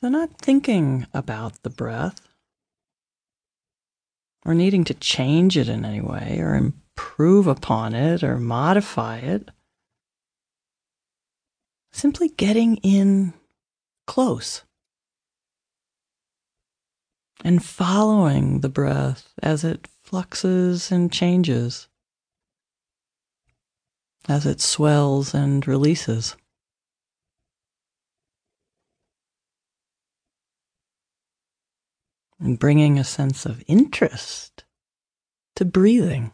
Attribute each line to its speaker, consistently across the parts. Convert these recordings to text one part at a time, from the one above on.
Speaker 1: So, not thinking about the breath or needing to change it in any way or improve upon it or modify it. Simply getting in close and following the breath as it fluxes and changes, as it swells and releases. And bringing a sense of interest to breathing.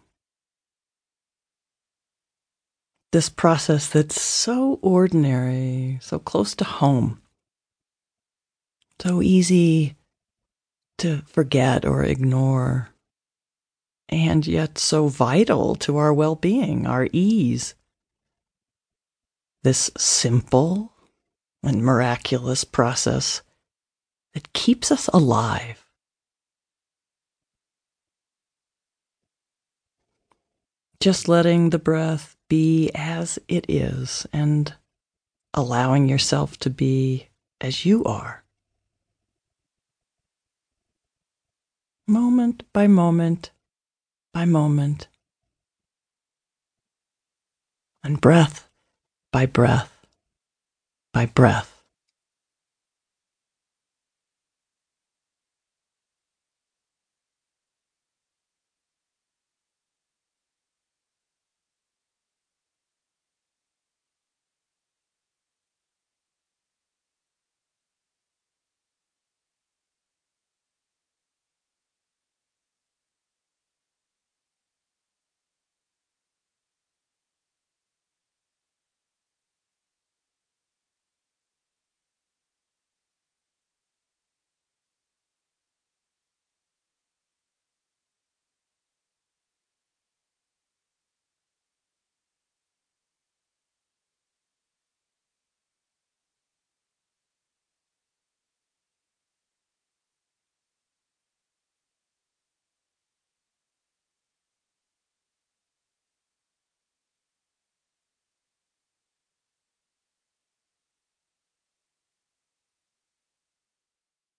Speaker 1: This process that's so ordinary, so close to home, so easy to forget or ignore, and yet so vital to our well being, our ease. This simple and miraculous process that keeps us alive. Just letting the breath be as it is and allowing yourself to be as you are. moment by moment by moment, and breath by breath by breath.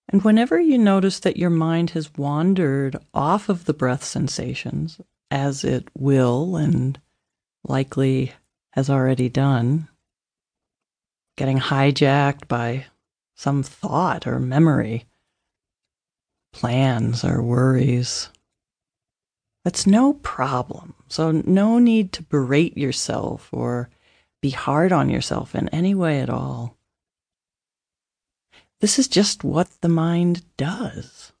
Speaker 1: And whenever you notice that your mind has wandered off of the breath sensations, as it will and likely has already done, getting hijacked by some thought or memory, plans or worries, that's no problem. So, no need to berate yourself or be hard on yourself in any way at all. This is just what the mind does.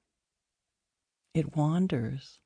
Speaker 1: It wanders.